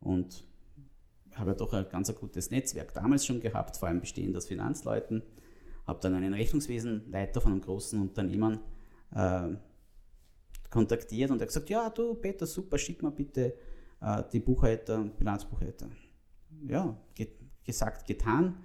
und habe ja doch ein ganz gutes Netzwerk damals schon gehabt, vor allem bestehend aus Finanzleuten. Habe dann einen Rechnungswesenleiter von einem großen Unternehmen äh, kontaktiert und er gesagt, ja du Peter, super, schick mal bitte äh, die Buchhalter, Bilanzbuchhalter. Ja, ge gesagt, getan.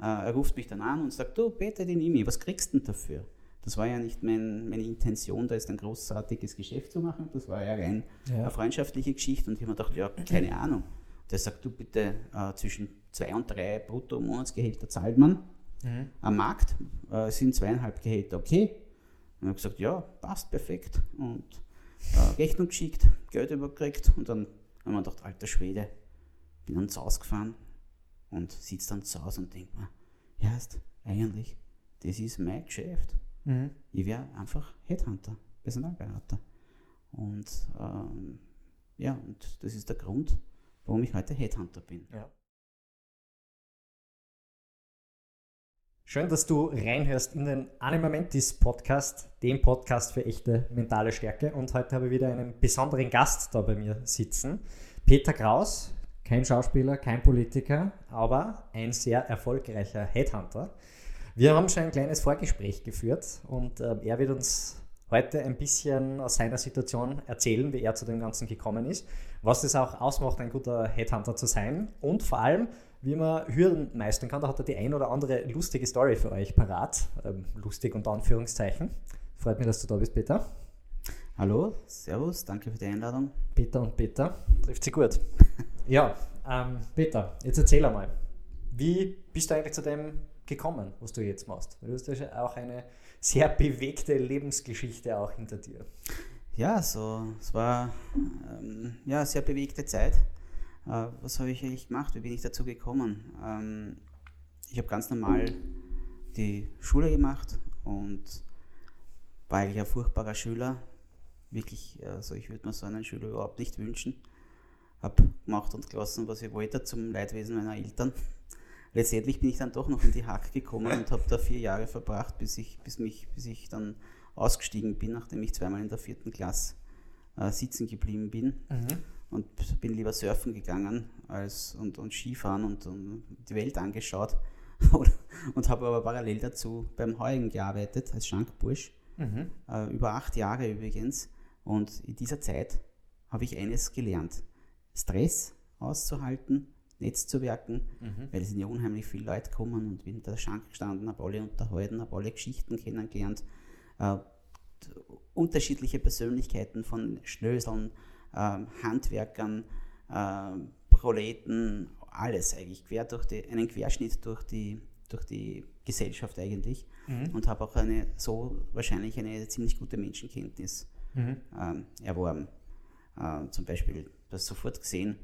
Äh, er ruft mich dann an und sagt, du Peter, den ich, was kriegst du denn dafür? Das war ja nicht mein, meine Intention, da ist ein großartiges Geschäft zu machen. Das war ja rein ja. eine freundschaftliche Geschichte. Und ich habe mir gedacht, ja, keine Ahnung. Der sagt, du bitte äh, zwischen zwei und drei Brutto-Monatsgehälter zahlt man. Mhm. Am Markt äh, sind zweieinhalb Gehälter okay. Und ich habe gesagt, ja, passt perfekt. Und äh, Rechnung geschickt, Geld überkriegt. Und dann haben wir gedacht, alter Schwede, bin dann zu Hause gefahren und sitze dann zu Hause und denke mir, ja, eigentlich, das ist mein Geschäft. Mhm. Ich wäre einfach Headhunter, Personalberater. Und ähm, ja, und das ist der Grund, warum ich heute Headhunter bin. Ja. Schön, dass du reinhörst in den Animamentis Podcast, dem Podcast für echte mentale Stärke. Und heute habe ich wieder einen besonderen Gast da bei mir sitzen. Peter Kraus, kein Schauspieler, kein Politiker, aber ein sehr erfolgreicher Headhunter. Wir haben schon ein kleines Vorgespräch geführt und äh, er wird uns heute ein bisschen aus seiner Situation erzählen, wie er zu dem Ganzen gekommen ist, was es auch ausmacht, ein guter Headhunter zu sein und vor allem, wie man Hürden meistern kann. Da hat er die ein oder andere lustige Story für euch parat. Ähm, lustig unter Anführungszeichen. Freut mich, dass du da bist, Peter. Hallo, Servus, danke für die Einladung. Peter und Peter, trifft sie gut. ja, ähm, Peter, jetzt erzähl einmal, wie bist du eigentlich zu dem gekommen, was du jetzt machst? Du hast ja auch eine sehr bewegte Lebensgeschichte auch hinter dir. Ja, so, es war ähm, ja, eine sehr bewegte Zeit. Äh, was habe ich eigentlich gemacht? Wie bin ich dazu gekommen? Ähm, ich habe ganz normal die Schule gemacht und war eigentlich ein furchtbarer Schüler. Wirklich, also ich würde mir so einen Schüler überhaupt nicht wünschen. Habe gemacht und gelassen, was ich wollte, zum Leidwesen meiner Eltern letztendlich bin ich dann doch noch in die Hack gekommen und habe da vier Jahre verbracht, bis ich, bis, mich, bis ich dann ausgestiegen bin, nachdem ich zweimal in der vierten Klasse äh, sitzen geblieben bin. Mhm. Und bin lieber surfen gegangen als, und, und Skifahren und, und die Welt angeschaut. und habe aber parallel dazu beim Heugen gearbeitet, als Schankbursch. Mhm. Äh, über acht Jahre übrigens. Und in dieser Zeit habe ich eines gelernt. Stress auszuhalten Netzzuwerken, mhm. weil es sind ja unheimlich viele Leute gekommen und bin in der Schank gestanden, habe alle unterhalten, habe alle Geschichten kennengelernt, äh, unterschiedliche Persönlichkeiten von Schnöseln, äh, Handwerkern, äh, Proleten, alles eigentlich, quer durch die, einen Querschnitt durch die, durch die Gesellschaft eigentlich mhm. und habe auch eine so wahrscheinlich eine ziemlich gute Menschenkenntnis mhm. ähm, erworben. Äh, zum Beispiel das sofort gesehen,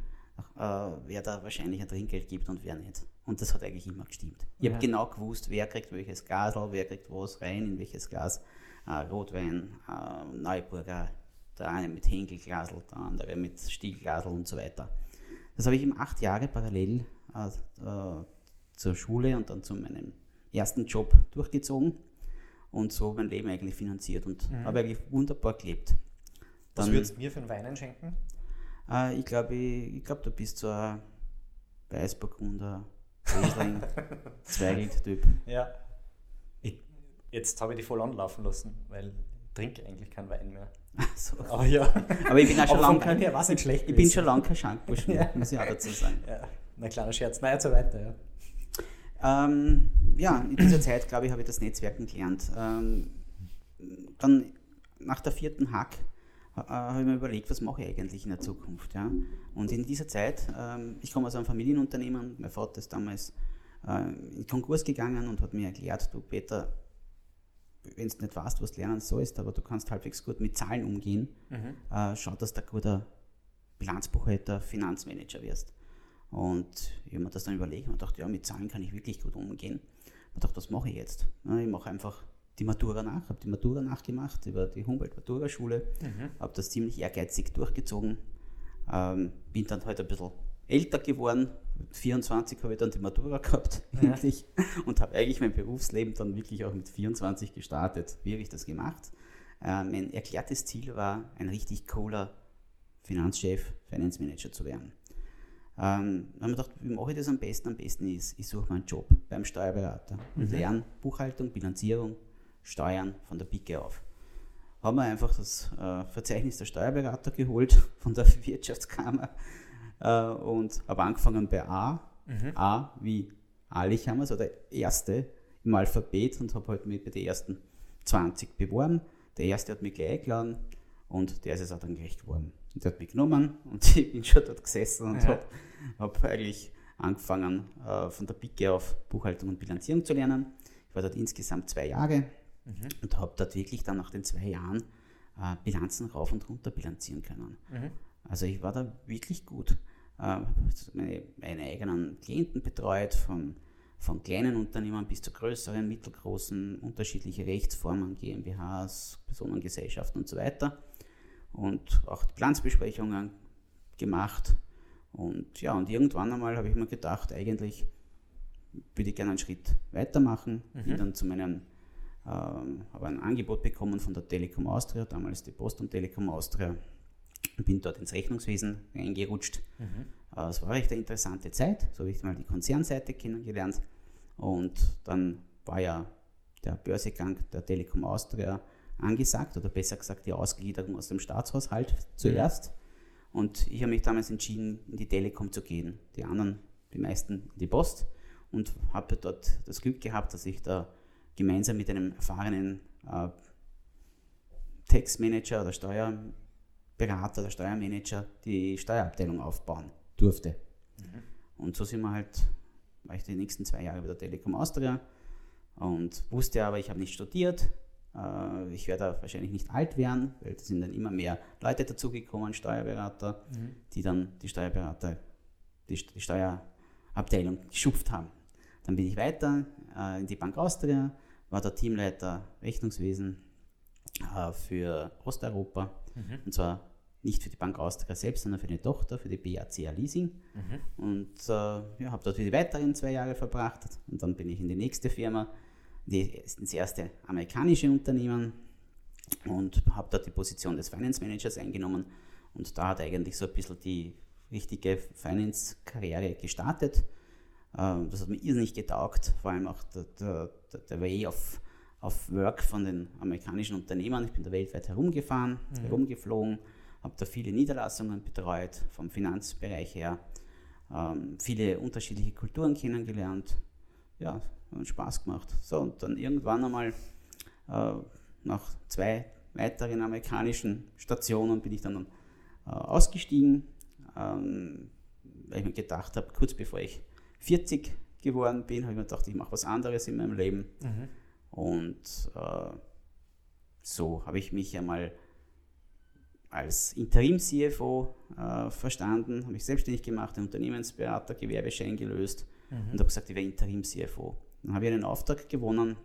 äh, wer da wahrscheinlich ein Trinkgeld gibt und wer nicht. Und das hat eigentlich immer gestimmt. Ich ja. habe genau gewusst, wer kriegt welches Glas, wer kriegt was rein, in welches Glas. Äh, Rotwein, äh, Neuburger, der eine mit Henkelglasel, der andere mit Stiegelglasel und so weiter. Das habe ich eben acht Jahre parallel äh, äh, zur Schule und dann zu meinem ersten Job durchgezogen und so mein Leben eigentlich finanziert und mhm. habe eigentlich wunderbar gelebt. Dann, Was würdest du mir für einen Wein einschenken? Äh, ich glaube, ich, ich glaub, du bist so ein Weißburgunder, Riesling, Zweigelt-Typ. Ja. Ich, jetzt habe ich die voll anlaufen lassen, weil ich trinke eigentlich keinen Wein mehr. So. Aber ja. Aber ich bin auch schon lange. Her was nicht schlecht. Ich bin schon lange kein Schankbusch mehr, muss ich auch dazu sagen. Ja, ein kleiner Scherz. Naja, so weiter, ja. Ähm, ja, in dieser Zeit, glaube ich, habe ich das Netzwerken gelernt. Ähm, dann nach der vierten Hack habe ich mir überlegt, was mache ich eigentlich in der Zukunft. Ja? Und in dieser Zeit, ähm, ich komme aus einem Familienunternehmen, mein Vater ist damals äh, in Konkurs gegangen und hat mir erklärt, du Peter, wenn du nicht weißt, was du lernen sollst, aber du kannst halbwegs gut mit Zahlen umgehen, mhm. äh, schau, dass du ein guter Bilanzbuchhalter, Finanzmanager wirst. Und ich habe mir das dann überlegt und dachte, ja, mit Zahlen kann ich wirklich gut umgehen. Ich dachte, was mache ich jetzt? Ich mache einfach die Matura nach, habe die Matura nachgemacht über die Humboldt-Matura-Schule, mhm. habe das ziemlich ehrgeizig durchgezogen, ähm, bin dann halt ein bisschen älter geworden, 24 habe ich dann die Matura gehabt ja. und habe eigentlich mein Berufsleben dann wirklich auch mit 24 gestartet. Wie habe ich das gemacht? Äh, mein erklärtes Ziel war, ein richtig cooler Finanzchef, Finance Manager zu werden. Ähm, dann haben wir gedacht, wie mache ich das am besten? Am besten ist, ich suche mir einen Job beim Steuerberater und Mhm. lerne Buchhaltung, Bilanzierung, Steuern von der Pike auf. Haben wir einfach das äh, Verzeichnis der Steuerberater geholt von der Wirtschaftskammer äh, und habe angefangen bei A. Mhm. A wie Alichhammer, also der erste im Alphabet und habe halt mit bei den ersten 20 beworben. Der erste hat mich gleich eingeladen und der ist es auch dann gleich geworden. Und der hat mich genommen und ich bin schon dort gesessen und Ja. habe hab eigentlich angefangen, äh, von der Pike auf Buchhaltung und Bilanzierung zu lernen. Ich war dort insgesamt zwei Jahre Mhm. und habe dort wirklich dann nach den zwei Jahren äh, Bilanzen rauf und runter bilanzieren können. Mhm. Also ich war da wirklich gut. Äh, meine, meine eigenen Klienten betreut, von, von kleinen Unternehmen bis zu größeren, mittelgroßen, unterschiedliche Rechtsformen, GmbHs, Personengesellschaften und so weiter. Und auch die Bilanzbesprechungen gemacht. Und ja, und irgendwann einmal habe ich mir gedacht, eigentlich würde ich gerne einen Schritt weitermachen. Bin dann zu meinem, ähm, habe ein Angebot bekommen von der Telekom Austria, damals die Post und Telekom Austria. Bin dort ins Rechnungswesen reingerutscht. Äh, Es war recht eine interessante Zeit. So habe ich mal die Konzernseite kennengelernt. Und dann war ja der Börsegang der Telekom Austria angesagt, oder besser gesagt die Ausgliederung aus dem Staatshaushalt zuerst. Und ich habe mich damals entschieden, in die Telekom zu gehen. Die anderen, die meisten in die Post. Und habe dort das Glück gehabt, dass ich da gemeinsam mit einem erfahrenen äh, Textmanager oder Steuerberater oder Steuermanager die Steuerabteilung aufbauen durfte. Und so sind wir halt, war ich die nächsten zwei Jahre bei der Telekom Austria und wusste aber, ich habe nicht studiert. Äh, ich werde wahrscheinlich nicht alt werden, weil es sind dann immer mehr Leute dazugekommen, Steuerberater, die dann die Steuerberater, die, die Steuerabteilung geschupft haben. Dann bin ich weiter äh, in die Bank Austria, war der Teamleiter Rechnungswesen äh, für Osteuropa. Und zwar nicht für die Bank Austria selbst, sondern für die Tochter, für die BACA Leasing. Und äh, ja, habe dort wieder weiteren zwei Jahre verbracht. Und dann bin ich in die nächste Firma, die, ins erste amerikanische Unternehmen und habe dort die Position des Finance Managers eingenommen. Und da hat eigentlich so ein bisschen die richtige Finance-Karriere gestartet. Ähm, Das hat mir irrsinnig getaugt, vor allem auch der, der, der- Way of, of Work von den amerikanischen Unternehmen. Ich bin da weltweit herumgefahren, herumgeflogen, habe da viele Niederlassungen betreut, vom Finanzbereich her, ähm, viele unterschiedliche Kulturen kennengelernt. Ja, hat Spaß gemacht. So, und dann irgendwann einmal, äh, nach zwei weiteren amerikanischen Stationen, bin ich dann äh, ausgestiegen, ähm, weil ich mir gedacht habe, kurz bevor ich 40 geworden bin, habe ich mir gedacht, ich mache was anderes in meinem Leben. Und äh, so habe ich mich einmal als Interim-CFO äh, verstanden, habe mich selbstständig gemacht, einen Unternehmensberater, Gewerbeschein gelöst und habe gesagt, ich wäre Interim-CFO. Dann habe ich einen Auftrag gewonnen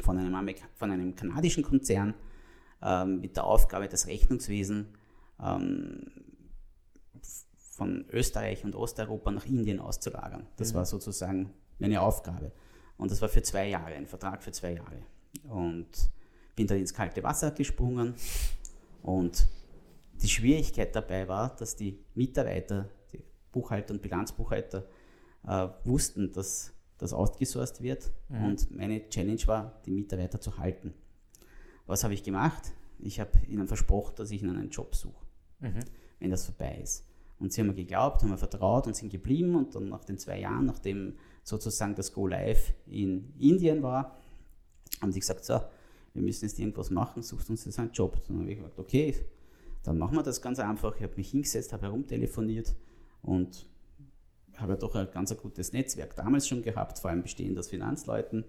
von einem, Amerika von einem kanadischen Konzern ähm, mit der Aufgabe, das Rechnungswesen ähm, von Österreich und Osteuropa nach Indien auszulagern. Das war sozusagen meine Aufgabe. Und das war für zwei Jahre, ein Vertrag für zwei Jahre. Und bin dann ins kalte Wasser gesprungen. Und die Schwierigkeit dabei war, dass die Mitarbeiter, die Buchhalter und Bilanzbuchhalter, äh, wussten, dass das outgesourced wird. Und meine Challenge war, die Mitarbeiter zu halten. Was habe ich gemacht? Ich habe ihnen versprochen, dass ich ihnen einen Job suche, wenn das vorbei ist. Und sie haben mir geglaubt, haben mir vertraut und sind geblieben. Und dann nach den zwei Jahren, nachdem sozusagen das Go Live in Indien war, haben sie gesagt, so, wir müssen jetzt irgendwas machen, sucht uns jetzt einen Job. Dann habe ich gesagt, okay, dann machen wir das ganz einfach. Ich habe mich hingesetzt, habe herumtelefoniert und habe ja doch ein ganz gutes Netzwerk damals schon gehabt, vor allem bestehend aus Finanzleuten.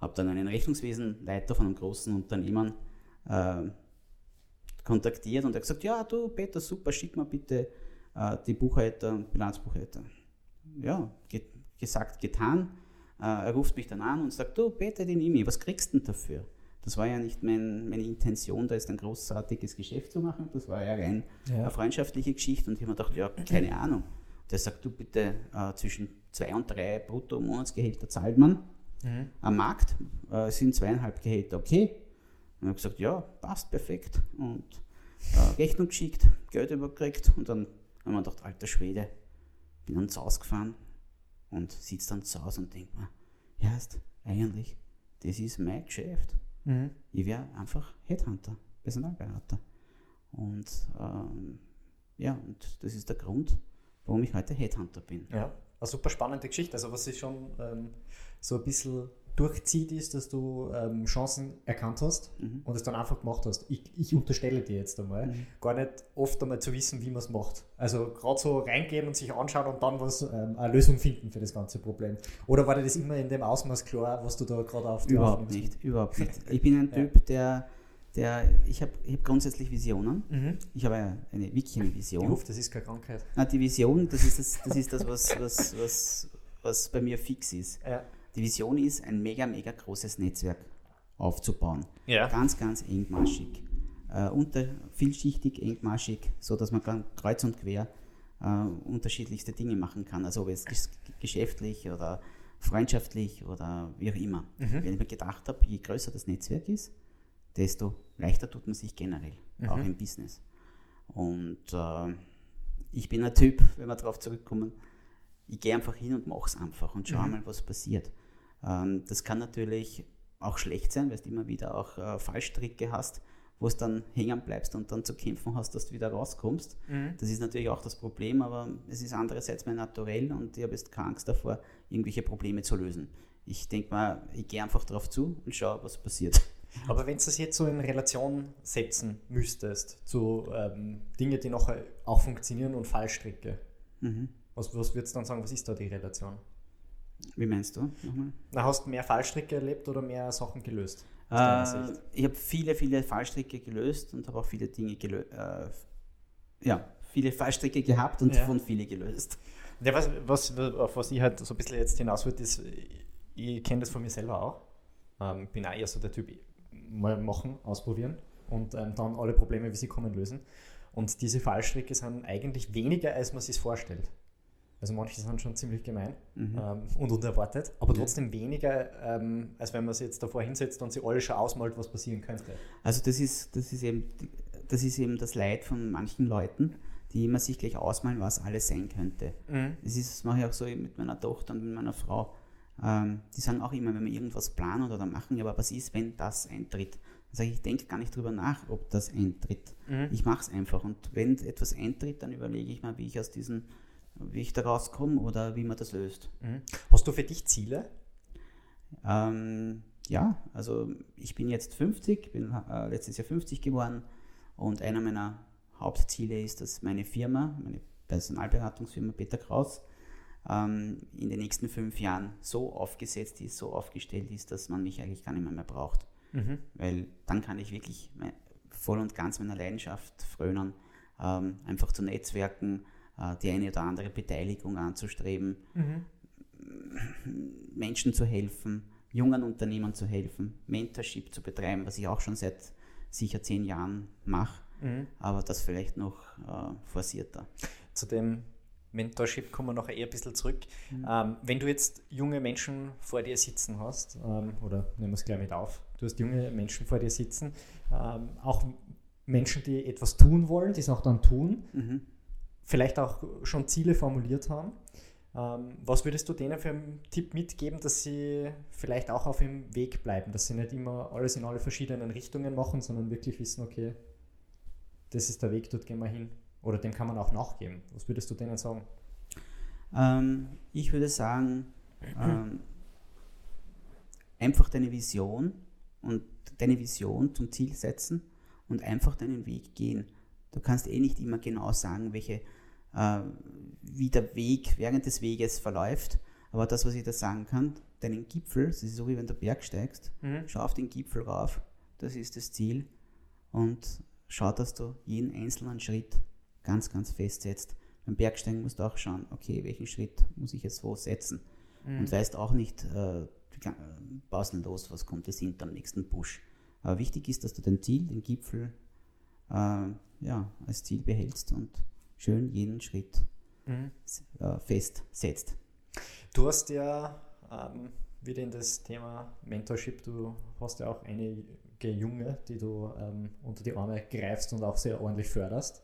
Habe dann einen Rechnungswesenleiter von einem großen Unternehmen äh, kontaktiert und er gesagt, ja du Peter, super, schick mir bitte äh, die Buchhalter, Bilanzbuchhalter. Ja, ge gesagt, getan. Äh, er ruft mich dann an und sagt, du Peter, nehme ich, was kriegst du denn dafür? Das war ja nicht mein, meine Intention, da jetzt ein großartiges Geschäft zu machen. Das war ja rein Ja. eine freundschaftliche Geschichte. Und ich habe mir gedacht, ja, keine Ahnung. Der sagt, du bitte äh, zwischen zwei und drei Brutto-Monatsgehälter zahlt man. Am Markt äh, sind zweieinhalb Gehälter okay. Und ich habe gesagt, ja, passt perfekt. Und äh, Rechnung geschickt, Geld überkriegt. Und dann haben wir gedacht, alter Schwede, bin dann zu Hause gefahren und sitze dann zu Hause und denke mir, ja, ist eigentlich, das ist mein Geschäft. Mhm. Ich wäre einfach Headhunter, Personalberater. Und ähm, ja, und das ist der Grund, warum ich heute Headhunter bin. Ja, eine super spannende Geschichte. Also was sich schon ähm, so ein bisschen durchzieht, ist, dass du ähm, Chancen erkannt hast Mhm. und es dann einfach gemacht hast. Ich, ich unterstelle dir jetzt einmal, Mhm. gar nicht oft einmal zu wissen, wie man es macht. Also gerade so reingehen und sich anschauen und dann was ähm, eine Lösung finden für das ganze Problem. Oder war dir das immer in dem Ausmaß klar, was du da gerade auf die Überhaupt aufnimmst? nicht, überhaupt nicht. Ich bin ein Ja. Typ, der, der ich habe ich hab grundsätzlich Visionen. Mhm. Ich habe eine, eine wirklich eine Ich Vision. hoffe, das ist keine Krankheit. Na, die Vision, das ist das, das, ist das was, was, was, was bei mir fix ist. Ja. Die Vision ist, ein mega, mega großes Netzwerk aufzubauen. Ja. Ganz, ganz engmaschig. Äh, unter, vielschichtig, engmaschig, so dass man kreuz und quer äh, unterschiedlichste Dinge machen kann. Also ob es ges- geschäftlich oder freundschaftlich oder wie auch immer. Mhm. Wenn ich mir gedacht habe, je größer das Netzwerk ist, desto leichter tut man sich generell, Mhm. auch im Business. Und äh, ich bin ein Typ, wenn wir darauf zurückkommen, ich gehe einfach hin und mache es einfach und schaue Mhm. mal, was passiert. Ähm, das kann natürlich auch schlecht sein, weil du immer wieder auch äh, Fallstricke hast, wo es dann hängen bleibst und dann zu kämpfen hast, dass du wieder rauskommst. Mhm. Das ist natürlich auch das Problem, aber es ist andererseits mein Naturell und ich habe jetzt keine Angst davor, irgendwelche Probleme zu lösen. Ich denke mal, ich gehe einfach drauf zu und schaue, was passiert. Aber wenn du das jetzt so in Relation setzen müsstest zu ähm, Dingen, die nachher auch funktionieren und Fallstricke, Mhm. was, was würdest du dann sagen, was ist da die Relation? Wie meinst du? Nochmal? Na, hast du mehr Fallstricke erlebt oder mehr Sachen gelöst? Äh, ich habe viele, viele Fallstricke gelöst und habe auch viele Dinge gelöst. Äh, ja, viele Fallstricke gehabt und Ja. davon viele gelöst. Ja, was, was, auf was ich halt so ein bisschen jetzt hinaus würde, ist, ich kenne das von mir selber auch. Ähm, bin auch eher so der Typ, mal machen, ausprobieren und ähm, dann alle Probleme, wie sie kommen, lösen. Und diese Fallstricke sind eigentlich weniger, als man sich vorstellt. Also manche sind schon ziemlich gemein Mhm. ähm, und unerwartet, aber Ja. trotzdem weniger, ähm, als wenn man sich jetzt davor hinsetzt und sich alles schon ausmalt, was passieren könnte. Also das ist, das ist eben das ist eben das Leid von manchen Leuten, die immer sich gleich ausmalen, was alles sein könnte. Das, ist, das mache ich auch so mit meiner Tochter und mit meiner Frau. Ähm, die sagen auch immer, wenn wir irgendwas planen oder machen, ja, aber was ist, wenn das eintritt? Dann sage ich, ich denke gar nicht drüber nach, ob das eintritt. Mhm. Ich mache es einfach. Und wenn etwas eintritt, dann überlege ich mal, wie ich aus diesem, wie ich da rauskomme oder wie man das löst. Mhm. Hast du für dich Ziele? Ähm, ja, also ich bin jetzt 50, bin äh, letztes Jahr 50 geworden und einer meiner Hauptziele ist, dass meine Firma, meine Personalberatungsfirma Peter Kraus, ähm, in den nächsten fünf Jahren so aufgesetzt ist, so aufgestellt ist, dass man mich eigentlich gar nicht mehr, mehr braucht. Mhm. Weil dann kann ich wirklich voll und ganz meiner Leidenschaft frönen, ähm, einfach zu netzwerken, die eine oder andere Beteiligung anzustreben, Mhm. Menschen zu helfen, jungen Unternehmern zu helfen, Mentorship zu betreiben, was ich auch schon seit sicher zehn Jahren mache, Mhm. aber das vielleicht noch äh, forcierter. Zu dem Mentorship kommen wir nachher eher ein bisschen zurück. Ähm, wenn du jetzt junge Menschen vor dir sitzen hast, ähm, oder nehmen wir es gleich mit auf, du hast junge Menschen vor dir sitzen, ähm, auch Menschen, die etwas tun wollen, die es auch dann tun, Mhm. Vielleicht auch schon Ziele formuliert haben. Ähm, was würdest du denen für einen Tipp mitgeben, dass sie vielleicht auch auf dem Weg bleiben, dass sie nicht immer alles in alle verschiedenen Richtungen machen, sondern wirklich wissen, okay, das ist der Weg, dort gehen wir hin. Oder dem kann man auch nachgeben. Was würdest du denen sagen? Ähm, ich würde sagen, ähm, einfach deine Vision und deine Vision zum Ziel setzen und einfach deinen Weg gehen. Du kannst eh nicht immer genau sagen, welche, äh, wie der Weg während des Weges verläuft, aber das, was ich da sagen kann, deinen Gipfel, das ist so wie wenn du Berg steigst, schau auf den Gipfel rauf, das ist das Ziel. Und schau, dass du jeden einzelnen Schritt ganz, ganz fest setzt. Beim Bergsteigen musst du auch schauen, okay, welchen Schritt muss ich jetzt wo setzen? Und weißt auch nicht, äh, du kann- äh, baust nicht los, was kommt jetzt hinterm nächsten Busch. Aber wichtig ist, dass du dein Ziel, den Gipfel, äh, ja, als Ziel behältst und schön jeden Schritt s- äh, fest setzt. Du hast ja ähm, wieder in das Thema Mentorship, du hast ja auch einige Junge, die du ähm, unter die Arme greifst und auch sehr ordentlich förderst.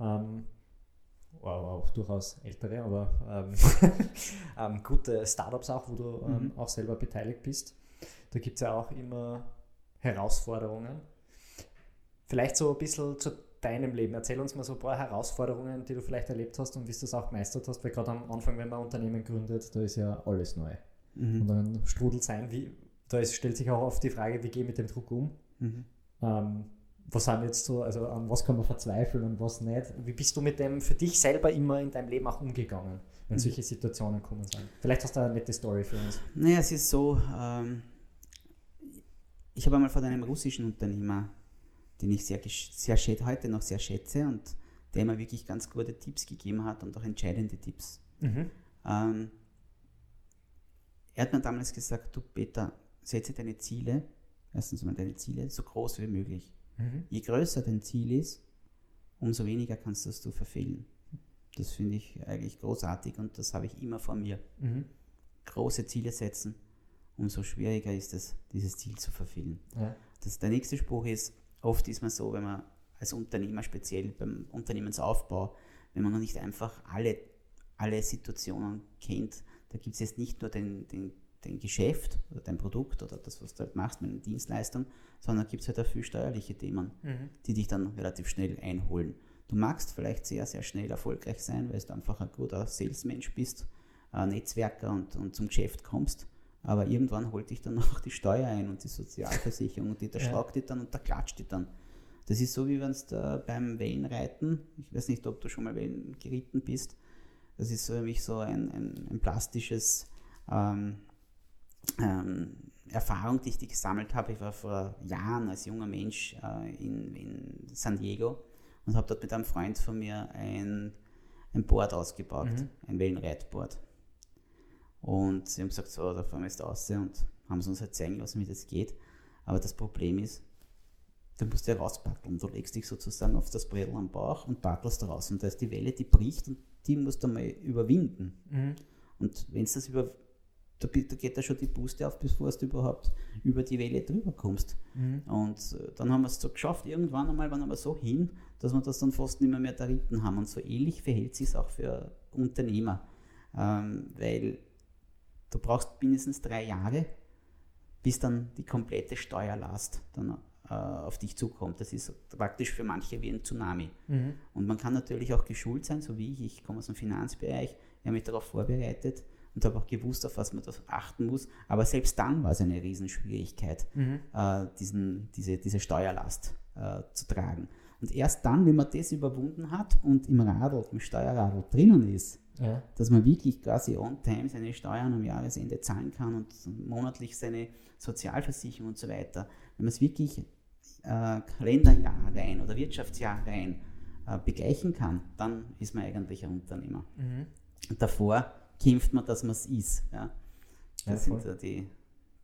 Ähm, auch durchaus ältere, aber ähm, ähm, gute Startups auch, wo du ähm, mhm. auch selber beteiligt bist. Da gibt es ja auch immer Herausforderungen. Vielleicht so ein bisschen zu deinem Leben. Erzähl uns mal so ein paar Herausforderungen, die du vielleicht erlebt hast und wie du das auch gemeistert hast, weil gerade am Anfang, wenn man ein Unternehmen gründet, da ist ja alles neu. Mhm. Und dann strudelt sein, wie, da ist, stellt sich auch oft die Frage, wie gehe ich mit dem Druck um? Mhm. Ähm, was sind jetzt so, also an was kann man verzweifeln und was nicht? Wie bist du mit dem für dich selber immer in deinem Leben auch umgegangen, wenn mhm. solche Situationen kommen sind? Vielleicht hast du eine nette Story für uns. Naja, es ist so, ähm, ich habe einmal von einem russischen Unternehmer, den ich sehr, sehr heute noch sehr schätze und der mir wirklich ganz gute Tipps gegeben hat und auch entscheidende Tipps. Mhm. Ähm, er hat mir damals gesagt, du Peter, setze deine Ziele, erstens mal deine Ziele, so groß wie möglich. Mhm. Je größer dein Ziel ist, umso weniger kannst du es verfehlen. Das finde ich eigentlich großartig und das habe ich immer vor mir. Mhm. Große Ziele setzen, umso schwieriger ist es, dieses Ziel zu verfehlen. Ja. Das, der nächste Spruch ist, oft ist man so, wenn man als Unternehmer speziell beim Unternehmensaufbau, wenn man noch nicht einfach alle, alle Situationen kennt, da gibt es jetzt nicht nur den, den dein Geschäft oder dein Produkt oder das, was du halt machst mit einer Dienstleistung, sondern gibt es halt auch viel steuerliche Themen, mhm. die dich dann relativ schnell einholen. Du magst vielleicht sehr, sehr schnell erfolgreich sein, weil du einfach ein guter Salesmensch bist, ein Netzwerker und, und zum Geschäft kommst, aber irgendwann holt dich dann noch die Steuer ein und die Sozialversicherung und die, der ja. schlagt dich dann und der klatscht dich dann. Das ist so, wie wenn du beim Wellenreiten, ich weiß nicht, ob du schon mal Wellen geritten bist, das ist für mich so ein, ein, ein plastisches ähm, ähm, Erfahrung, die ich gesammelt habe. Ich war vor Jahren als junger Mensch äh, in, in, San Diego und habe dort mit einem Freund von mir ein, ein Board ausgebaut, mhm. ein Wellenreitboard. Und sie haben gesagt, so, da fahren wir jetzt raus und haben sie uns halt zeigen lassen, wie das geht. Aber das Problem ist, du musst ja rausbatteln. Du legst dich sozusagen auf das Brettel am Bauch und battelst raus. Und da ist die Welle, die bricht und die musst du mal überwinden. Mhm. Und wenn es das über da, da geht da schon die Puste auf, bevor du überhaupt über die Welle drüber kommst. Mhm. Und äh, dann haben wir es so geschafft, irgendwann einmal waren wir so hin, dass wir das dann fast nicht mehr, mehr erritten haben. Und so ähnlich verhält sich es auch für Unternehmer. Ähm, weil du brauchst mindestens drei Jahre, bis dann die komplette Steuerlast dann äh, auf dich zukommt. Das ist praktisch für manche wie ein Tsunami. Mhm. Und man kann natürlich auch geschult sein, so wie ich. Ich komme aus dem Finanzbereich, ich habe mich darauf vorbereitet und habe auch gewusst, auf was man da achten muss. Aber selbst dann war es eine Riesenschwierigkeit, mhm. äh, diesen, diese, diese Steuerlast äh, zu tragen. Und erst dann, wenn man das überwunden hat und im Radl, im Steuerradl drinnen ist, ja. dass man wirklich quasi on time seine Steuern am Jahresende zahlen kann und monatlich seine Sozialversicherung und so weiter, wenn man es wirklich äh, Kalenderjahr rein oder Wirtschaftsjahr rein äh, begleichen kann, dann ist man eigentlich ein Unternehmer. Mhm. Und davor kämpft man, dass man es ist. Ja? Das ja, sind so die,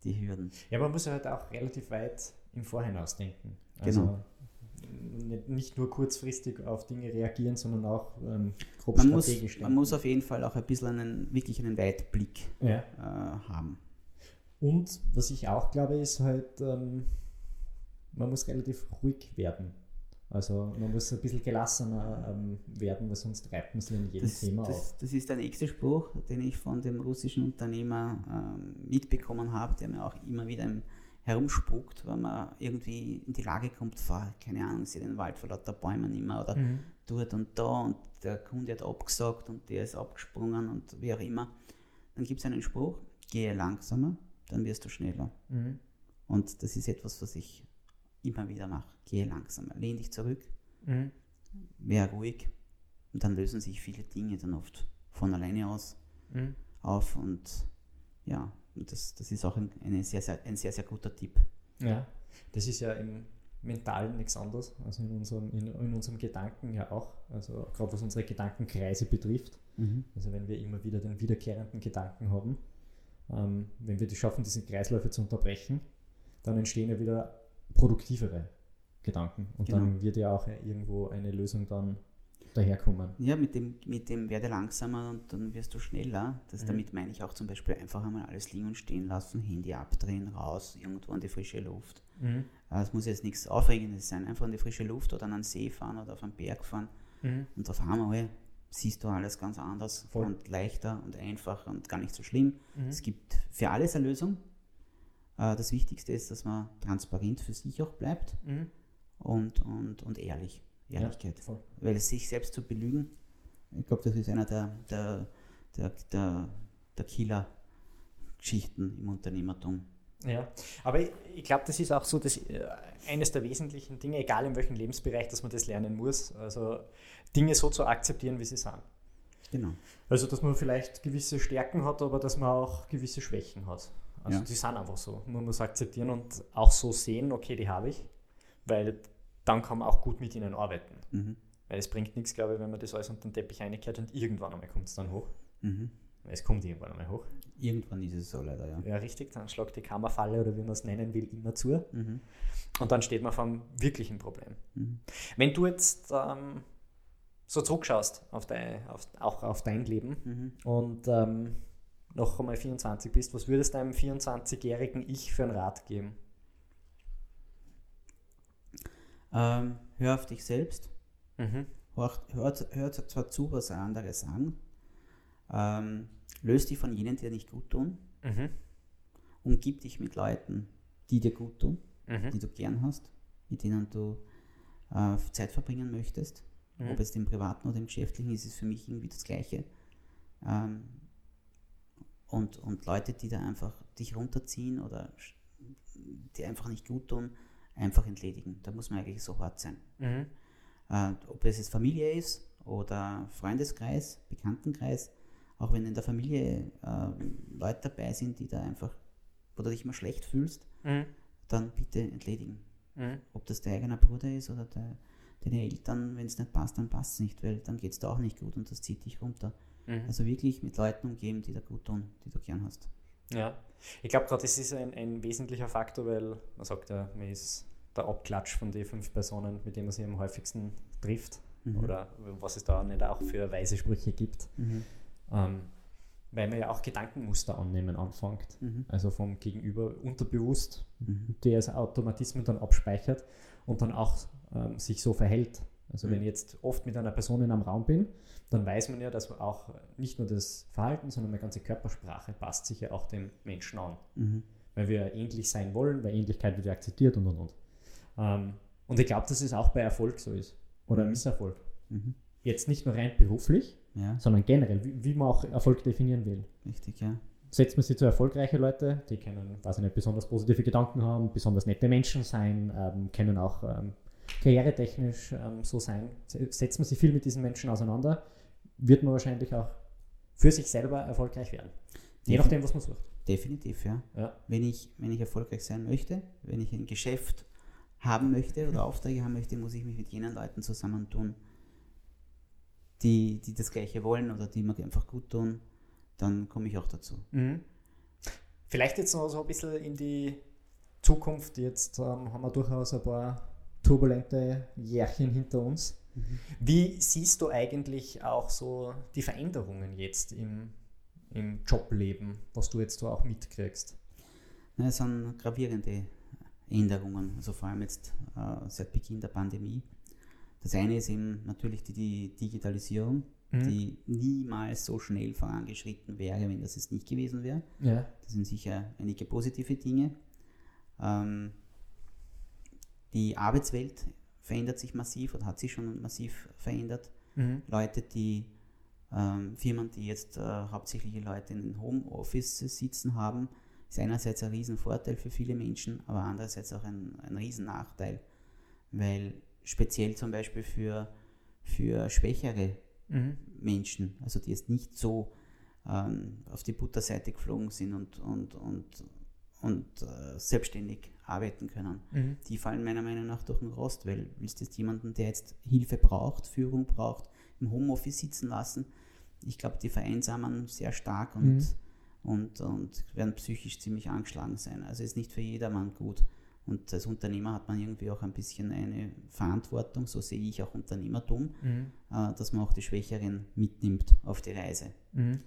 die Hürden. Ja, man muss ja halt auch relativ weit im Vorhinaus denken. Also genau. Nicht nur kurzfristig auf Dinge reagieren, sondern auch ähm, grob man strategisch muss, denken. Man muss auf jeden Fall auch ein bisschen einen, wirklich einen Weitblick ja. äh, haben. Und was ich auch glaube, ist halt, ähm, man muss relativ ruhig werden. Also man muss ein bisschen gelassener ähm, werden, weil sonst treibt man sich in jedem das, Thema das, auf. Das ist der nächste Spruch, den ich von dem russischen Unternehmer ähm, mitbekommen habe, der mir auch immer wieder herumspuckt, wenn man irgendwie in die Lage kommt, vor, keine Ahnung, sie den Wald vor lauter Bäumen immer oder mhm. dort und da und der Kunde hat abgesagt und der ist abgesprungen und wie auch immer. Dann gibt es einen Spruch, gehe langsamer, dann wirst du schneller. Mhm. Und das ist etwas, was ich immer wieder mache. Gehe langsamer, lehn dich zurück, mhm. wäre ruhig und dann lösen sich viele Dinge dann oft von alleine aus mhm. auf und ja, das, das ist auch ein, eine sehr, sehr, ein sehr, sehr guter Tipp. Ja, das ist ja im Mentalen nichts anderes, also in unserem, in, in unserem Gedanken ja auch, also gerade was unsere Gedankenkreise betrifft. Mhm. Also wenn wir immer wieder den wiederkehrenden Gedanken haben, ähm, wenn wir die schaffen, diese Kreisläufe zu unterbrechen, dann entstehen ja wieder produktivere Gedanken. Und genau. dann wird ja auch irgendwo eine Lösung dann daherkommen. Ja, mit dem, mit dem werde langsamer und dann wirst du schneller. Das, mhm. Damit meine ich auch zum Beispiel einfach einmal alles liegen und stehen lassen, Handy abdrehen, raus, irgendwo an die frische Luft. Mhm. Es muss jetzt nichts Aufregendes sein, einfach an die frische Luft oder an einen See fahren oder auf einen Berg fahren mhm. und auf einmal siehst du alles ganz anders Voll. und leichter und einfacher und gar nicht so schlimm. Mhm. Es gibt für alles eine Lösung. Äh, das Wichtigste ist, dass man transparent für sich auch bleibt Mhm. und, und, und ehrlich. Ehrlichkeit. voll. Weil sich selbst zu belügen, ich glaube, das ist einer der, der, der, der, der Killer-Geschichten im Unternehmertum. Ja, aber ich, ich glaube, das ist auch so das, äh, eines der wesentlichen Dinge, egal in welchem Lebensbereich, dass man das lernen muss. Also Dinge so zu akzeptieren, wie sie sind. Genau. Also, dass man vielleicht gewisse Stärken hat, aber dass man auch gewisse Schwächen hat. Also, Ja. die sind einfach so. Man muss akzeptieren und auch so sehen, okay, die habe ich, weil dann kann man auch gut mit ihnen arbeiten. Mhm. Weil es bringt nichts, glaube ich, wenn man das alles unter den Teppich einkehrt und irgendwann einmal kommt es dann hoch. Mhm. Es kommt irgendwann einmal hoch. Irgendwann ist es so leider, ja. Ja, richtig, dann schlagt die Kammerfalle oder wie man es nennen will, immer zu. Mhm. Und dann steht man vor einem wirklichen Problem. Mhm. Wenn du jetzt ähm, so zurückschaust, auf dein, auf, auch auf dein Leben Mhm. und ähm, noch einmal 24 bist, was würdest du einem 24-jährigen Ich für einen Rat geben? Ähm, hör auf dich selbst. Mhm. Hör, hör, hör zwar zu, was andere sagen. Ähm, löst dich von jenen, die dir nicht gut tun. Mhm. Umgib dich mit Leuten, die dir gut tun, Mhm. die du gern hast, mit denen du äh, Zeit verbringen möchtest. Mhm. Ob es im Privaten oder im Geschäftlichen ist, ist für mich irgendwie das Gleiche. Ähm, und, und Leute, die da einfach dich runterziehen oder die einfach nicht gut tun, einfach entledigen. Da muss man eigentlich so hart sein. Mhm. Äh, ob das jetzt Familie ist oder Freundeskreis, Bekanntenkreis, auch wenn in der Familie äh, Leute dabei sind, die da einfach, wo du dich immer schlecht fühlst, Mhm. dann bitte entledigen. Mhm. Ob das dein eigener Bruder ist oder der, deine Eltern, wenn es nicht passt, dann passt es nicht, weil dann geht es da auch nicht gut und das zieht dich runter. Mhm. Also wirklich mit Leuten umgeben, die dir gut tun, die du gern hast. Ja, ich glaube gerade, das ist ein, ein wesentlicher Faktor, weil man sagt ja, man ist der Abklatsch von den fünf Personen, mit denen man sich am häufigsten trifft. Mhm. Oder was es da nicht auch für weise Sprüche gibt. Mhm. Ähm, weil man ja auch Gedankenmuster annehmen anfängt. Mhm. Also vom Gegenüber unterbewusst, Mhm. der als Automatismen dann abspeichert und dann auch ähm, sich so verhält. Also Mhm. wenn ich jetzt oft mit einer Person in einem Raum bin, dann weiß man ja, dass man auch nicht nur das Verhalten, sondern meine ganze Körpersprache passt sich ja auch dem Menschen an. Mhm. Weil wir ähnlich sein wollen, weil Ähnlichkeit wird ja akzeptiert und und und. Ähm, und ich glaube, dass es auch bei Erfolg so ist. Oder Mhm. Misserfolg. Mhm. Jetzt nicht nur rein beruflich, Ja, sondern generell, wie, wie man auch Erfolg definieren will. richtig, ja. Setzt man sich zu erfolgreiche Leute, die können, weiß ich nicht, besonders positive Gedanken haben, besonders nette Menschen sein, ähm, können auch ähm, karrieretechnisch ähm, so sein. Setzt man sich viel mit diesen Menschen auseinander, wird man wahrscheinlich auch für sich selber erfolgreich werden. Je Defin- nachdem, was man sucht. Definitiv, ja. Ja. Wenn ich, wenn ich erfolgreich sein möchte, wenn ich ein Geschäft haben möchte oder Aufträge haben möchte, muss ich mich mit jenen Leuten zusammentun, die, die das Gleiche wollen oder die mir einfach gut tun, dann komme ich auch dazu. Mhm. Vielleicht jetzt noch so ein bisschen in die Zukunft. Jetzt ähm, haben wir durchaus ein paar turbulente Jährchen hinter uns. Wie siehst du eigentlich auch so die Veränderungen jetzt im, im Jobleben, was du jetzt so auch mitkriegst? Es sind gravierende Änderungen, also vor allem jetzt äh, seit Beginn der Pandemie. Das eine ist eben natürlich die, die Digitalisierung, Mhm. die niemals so schnell vorangeschritten wäre, wenn das es nicht gewesen wäre. Ja. Das sind sicher einige positive Dinge. Ähm, die Arbeitswelt verändert sich massiv oder hat sich schon massiv verändert. Mhm. Leute, die ähm, Firmen, die jetzt äh, hauptsächlich Leute in den Homeoffice sitzen haben, ist einerseits ein Riesenvorteil für viele Menschen, aber andererseits auch ein, ein Riesennachteil, weil speziell zum Beispiel für, für schwächere Mhm. Menschen, also die jetzt nicht so ähm, auf die Butterseite geflogen sind und, und, und, und äh, selbstständig arbeiten können. Mhm. Die fallen meiner Meinung nach durch den Rost, weil willst du jetzt jemanden, der jetzt Hilfe braucht, Führung braucht, im Homeoffice sitzen lassen, ich glaube, die vereinsamen sehr stark und, Mhm. und, und werden psychisch ziemlich angeschlagen sein. Also ist nicht für jedermann gut. Und als Unternehmer hat man irgendwie auch ein bisschen eine Verantwortung, so sehe ich auch Unternehmertum, Mhm. äh, dass man auch die Schwächeren mitnimmt auf die Reise. Mhm.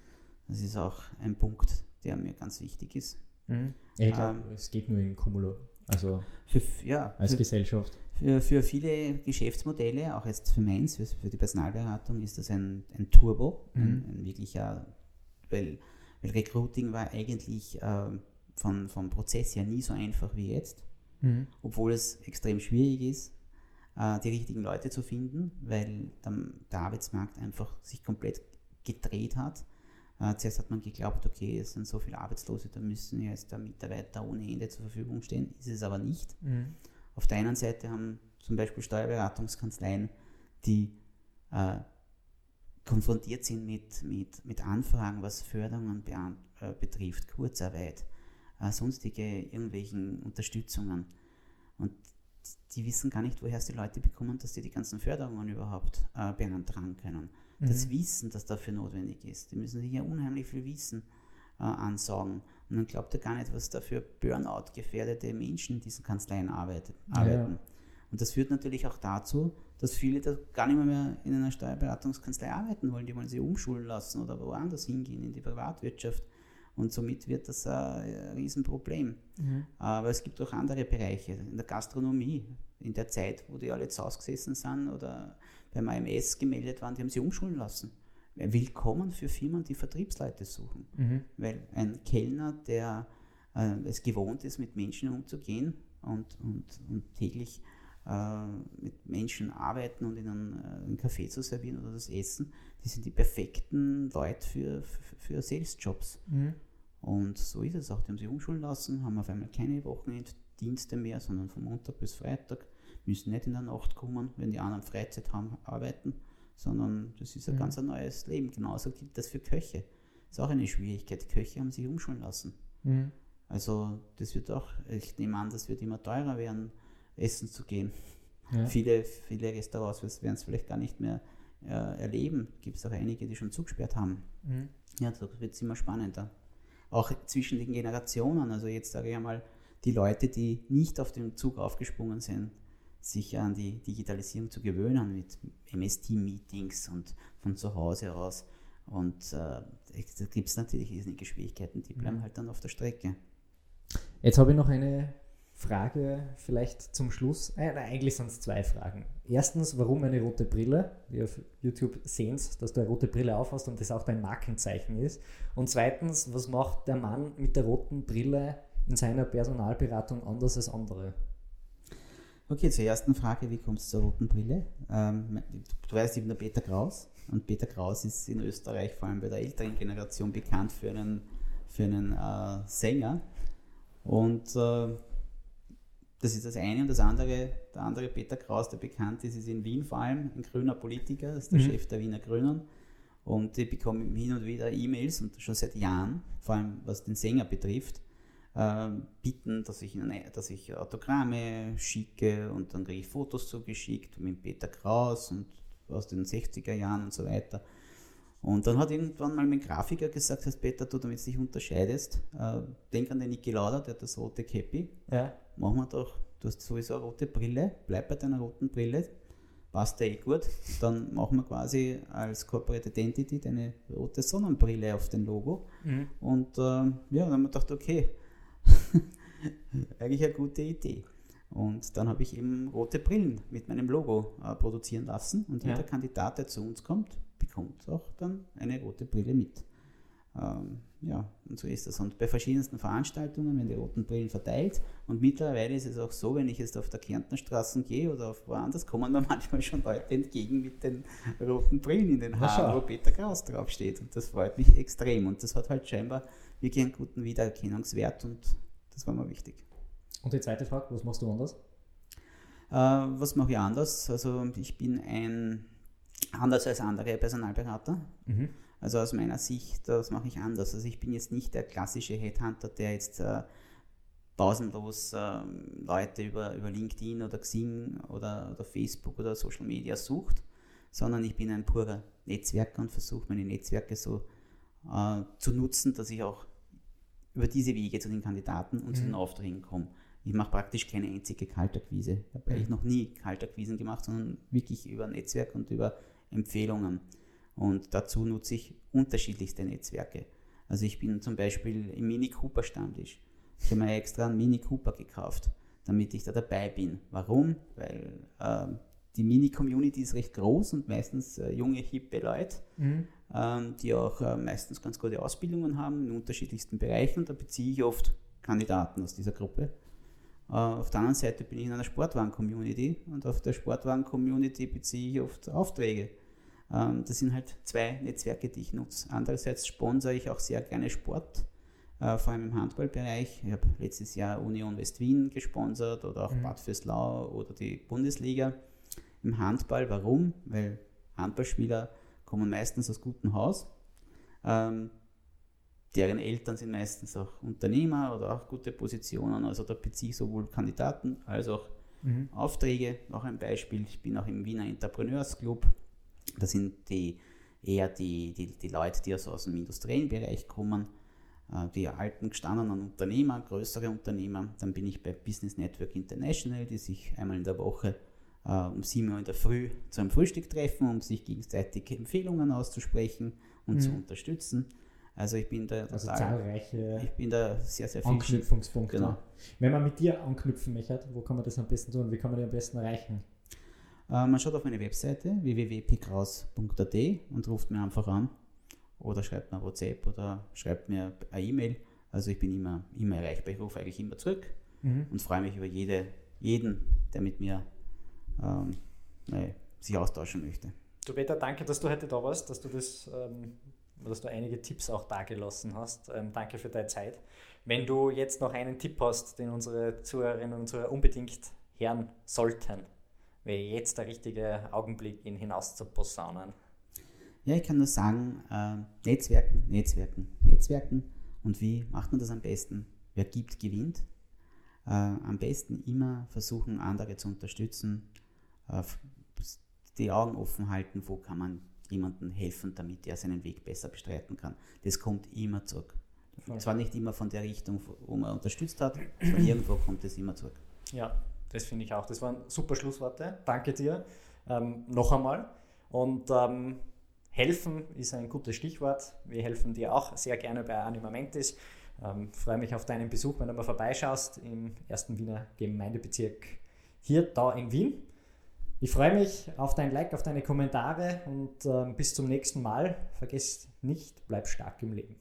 Das ist auch ein Punkt, der mir ganz wichtig ist. Mhm. Ich glaube, Ähm, es geht nur in Kumulo Also für, ja, als für, Gesellschaft. Für, für viele Geschäftsmodelle, auch jetzt für meins, für, für die Personalberatung, ist das ein, ein Turbo, mhm. ein, ein wirklicher, weil, weil Recruiting war eigentlich äh, von, vom Prozess her nie so einfach wie jetzt, mhm. obwohl es extrem schwierig ist, äh, die richtigen Leute zu finden, weil dann der Arbeitsmarkt einfach sich komplett gedreht hat. Äh, zuerst hat man geglaubt, okay, es sind so viele Arbeitslose, da müssen jetzt der Mitarbeiter ohne Ende zur Verfügung stehen. Ist es aber nicht. Mhm. Auf der einen Seite haben zum Beispiel Steuerberatungskanzleien, die äh, konfrontiert sind mit, mit, mit Anfragen, was Förderungen äh, betrifft, Kurzarbeit, äh, sonstige irgendwelchen Unterstützungen. Und die wissen gar nicht, woher es die Leute bekommen, dass sie die ganzen Förderungen überhaupt äh, beantragen können. Mhm. Das Wissen, das dafür notwendig ist, die müssen sich ja unheimlich viel Wissen äh, ansaugen. Und dann glaubt er gar nicht, was da für Burnout-gefährdete Menschen in diesen Kanzleien arbeitet, arbeiten. Ja. Und das führt natürlich auch dazu, dass viele da gar nicht mehr in einer Steuerberatungskanzlei arbeiten wollen. Die wollen sie umschulen lassen oder woanders hingehen, in die Privatwirtschaft. Und somit wird das ein Riesenproblem. Mhm. Aber es gibt auch andere Bereiche. In der Gastronomie, in der Zeit, wo die alle zu Hause gesessen sind oder beim AMS gemeldet waren, die haben sie umschulen lassen willkommen für Firmen, die Vertriebsleute suchen. Mhm. Weil ein Kellner, der äh, es gewohnt ist, mit Menschen umzugehen und, und, und täglich äh, mit Menschen arbeiten und ihnen äh, einen Kaffee zu servieren oder das Essen, die sind die perfekten Leute für, für, für Sales-Jobs. Mhm. Und so ist es auch. Die haben sich umschulen lassen, haben auf einmal keine Wochenenddienste mehr, sondern von Montag bis Freitag, müssen nicht in der Nacht kommen, wenn die anderen Freizeit haben, arbeiten sondern das ist ein mhm. ganz neues Leben. Genauso gilt das für Köche. Das ist auch eine Schwierigkeit. Köche haben sich umschulen lassen. Mhm. Also das wird auch, ich nehme an, das wird immer teurer werden, essen zu gehen. Ja. Viele, viele Restaurants werden es vielleicht gar nicht mehr äh, erleben. Gibt es auch einige, die schon zugesperrt haben. Mhm. Ja, da wird es immer spannender. Auch zwischen den Generationen. Also jetzt sage ich einmal, die Leute, die nicht auf den Zug aufgesprungen sind, sich an die Digitalisierung zu gewöhnen mit MS-Team-Meetings und von zu Hause aus. Und äh, da gibt es natürlich riesige Schwierigkeiten, die bleiben mhm. halt dann auf der Strecke. Jetzt habe ich noch eine Frage vielleicht zum Schluss. Äh, eigentlich sind es zwei Fragen. Erstens, warum eine rote Brille? Wir auf YouTube sehen es, dass du eine rote Brille aufhast und das auch dein Markenzeichen ist. Und zweitens, was macht der Mann mit der roten Brille in seiner Personalberatung anders als andere? Okay, zur ersten Frage, wie kommst du zur roten Brille? Ähm, du weißt, bin der Peter Kraus und Peter Kraus ist in Österreich vor allem bei der älteren Generation bekannt für einen, für einen äh, Sänger. Und äh, das ist das eine und das andere, der andere Peter Kraus, der bekannt ist, ist in Wien vor allem ein grüner Politiker, ist der mhm. Chef der Wiener Grünen. Und ich bekomme hin und wieder E-Mails und schon seit Jahren, vor allem was den Sänger betrifft, äh, bitten, dass ich, ihnen, dass ich Autogramme schicke und dann kriege ich Fotos zugeschickt mit Peter Kraus und aus den 60er Jahren und so weiter. Und dann hat irgendwann mal mein Grafiker gesagt, dass Peter, du damit dich unterscheidest, äh, denk an den Niki Lauda, der hat das rote Käppi. Ja. Machen wir doch, du hast sowieso eine rote Brille, bleib bei deiner roten Brille, passt ja eh gut. Dann machen wir quasi als Corporate Identity deine rote Sonnenbrille auf den Logo. Mhm. Und äh, ja, dann haben wir gedacht, okay, Eigentlich eine gute Idee. Und dann habe ich eben rote Brillen mit meinem Logo äh, produzieren lassen und ja. jeder Kandidat, der zu uns kommt, bekommt auch dann eine rote Brille mit. Ähm, ja, und so ist das. Und bei verschiedensten Veranstaltungen werden die roten Brillen verteilt. Und mittlerweile ist es auch so, wenn ich jetzt auf der Kärntnerstraße gehe oder auf woanders, kommen mir manchmal schon Leute entgegen mit den roten Brillen in den Haaren, wo Peter Kraus draufsteht. Und das freut mich extrem. Und das hat halt scheinbar wirklich einen guten Wiedererkennungswert und das war mir wichtig. Und die zweite Frage, was machst du anders? Äh, was mache ich anders? Also ich bin ein anders als andere Personalberater. Mhm. Also aus meiner Sicht, das mache ich anders. Also ich bin jetzt nicht der klassische Headhunter, der jetzt äh, pausenlos äh, Leute über, über LinkedIn oder Xing oder, oder Facebook oder Social Media sucht, sondern ich bin ein purer Netzwerker und versuche meine Netzwerke so äh, zu nutzen, dass ich auch über diese Wege zu den Kandidaten und mhm. zu den mhm. Aufträgen komme. Ich mache praktisch keine einzige Kaltakquise. Ich habe eigentlich noch nie Kaltakquisen gemacht, sondern wirklich über Netzwerk und über Empfehlungen. Und dazu nutze ich unterschiedlichste Netzwerke. Also ich bin zum Beispiel im Mini Cooper Stammtisch. Ich habe mir extra einen Mini Cooper gekauft. damit ich da dabei bin. Warum? Weil äh, die Mini-Community ist recht groß und meistens äh, junge, hippe Leute, mhm. Ähm, die auch äh, meistens ganz gute Ausbildungen haben in unterschiedlichsten Bereichen. Da beziehe ich oft Kandidaten aus dieser Gruppe. Äh, auf der anderen Seite bin ich in einer Sportwagen-Community und auf der Sportwagen-Community beziehe ich oft Aufträge. Ähm, das sind halt zwei Netzwerke, die ich nutze. Andererseits sponsere ich auch sehr gerne Sport, äh, vor allem im Handballbereich. Ich habe letztes Jahr Union West-Wien gesponsert oder auch mhm. Bad Fürslau oder die Bundesliga im Handball. Warum? Weil Handballspieler kommen meistens aus gutem Haus. Ähm, deren Eltern sind meistens auch Unternehmer oder auch gute Positionen. Also da beziehe ich sowohl Kandidaten als auch mhm. Aufträge. Noch ein Beispiel, ich bin auch im Wiener Entrepreneursclub. Da sind die eher die, die, die Leute, die also aus dem industriellen Bereich kommen, äh, die alten gestandenen Unternehmer, größere Unternehmer. Dann bin ich bei Business Network International, die sich einmal in der Woche um 7 Uhr in der Früh zu einem Frühstück treffen, um sich gegenseitig Empfehlungen auszusprechen und mhm. zu unterstützen. Also ich bin da also zahlreiche ich bin da sehr, sehr viel Anknüpfungspunkte. Genau. Wenn man mit dir anknüpfen möchte, wo kann man das am besten tun? Wie kann man dich am besten erreichen? Äh, man schaut auf meine Webseite www.pikraus.at und ruft mir einfach an oder schreibt mir WhatsApp oder schreibt mir eine E-Mail. Also ich bin immer, immer erreichbar. Ich rufe eigentlich immer zurück mhm. und freue mich über jede, jeden, der mit mir ähm, nee, sich austauschen möchte. Du Peter, danke, dass du heute da warst, dass du das ähm, dass du einige Tipps auch dagelassen hast. Ähm, danke für deine Zeit. Wenn du jetzt noch einen Tipp hast, den unsere Zuhörerinnen und Zuhörer unbedingt hören sollten, wäre jetzt der richtige Augenblick, ihn hinaus zu posaunen. Ja, ich kann nur sagen, äh, Netzwerken, Netzwerken, Netzwerken. Und wie macht man das am besten? Wer gibt, gewinnt. Äh, am besten immer versuchen, andere zu unterstützen, äh, die Augen offen halten, wo kann man jemandem helfen, damit er seinen Weg besser bestreiten kann. Das kommt immer zurück. Und zwar nicht immer von der Richtung, wo man unterstützt hat, von irgendwo kommt es immer zurück. Ja, das finde ich auch. Das waren super Schlussworte. Danke dir ähm, noch einmal. Und ähm, helfen ist ein gutes Stichwort. Wir helfen dir auch sehr gerne bei Anima Mentis. Ähm, freue mich auf deinen Besuch, wenn du mal vorbeischaust im ersten Wiener Gemeindebezirk hier, da in Wien. Ich freue mich auf dein Like, auf deine Kommentare und äh, bis zum nächsten Mal. Vergesst nicht, bleib stark im Leben.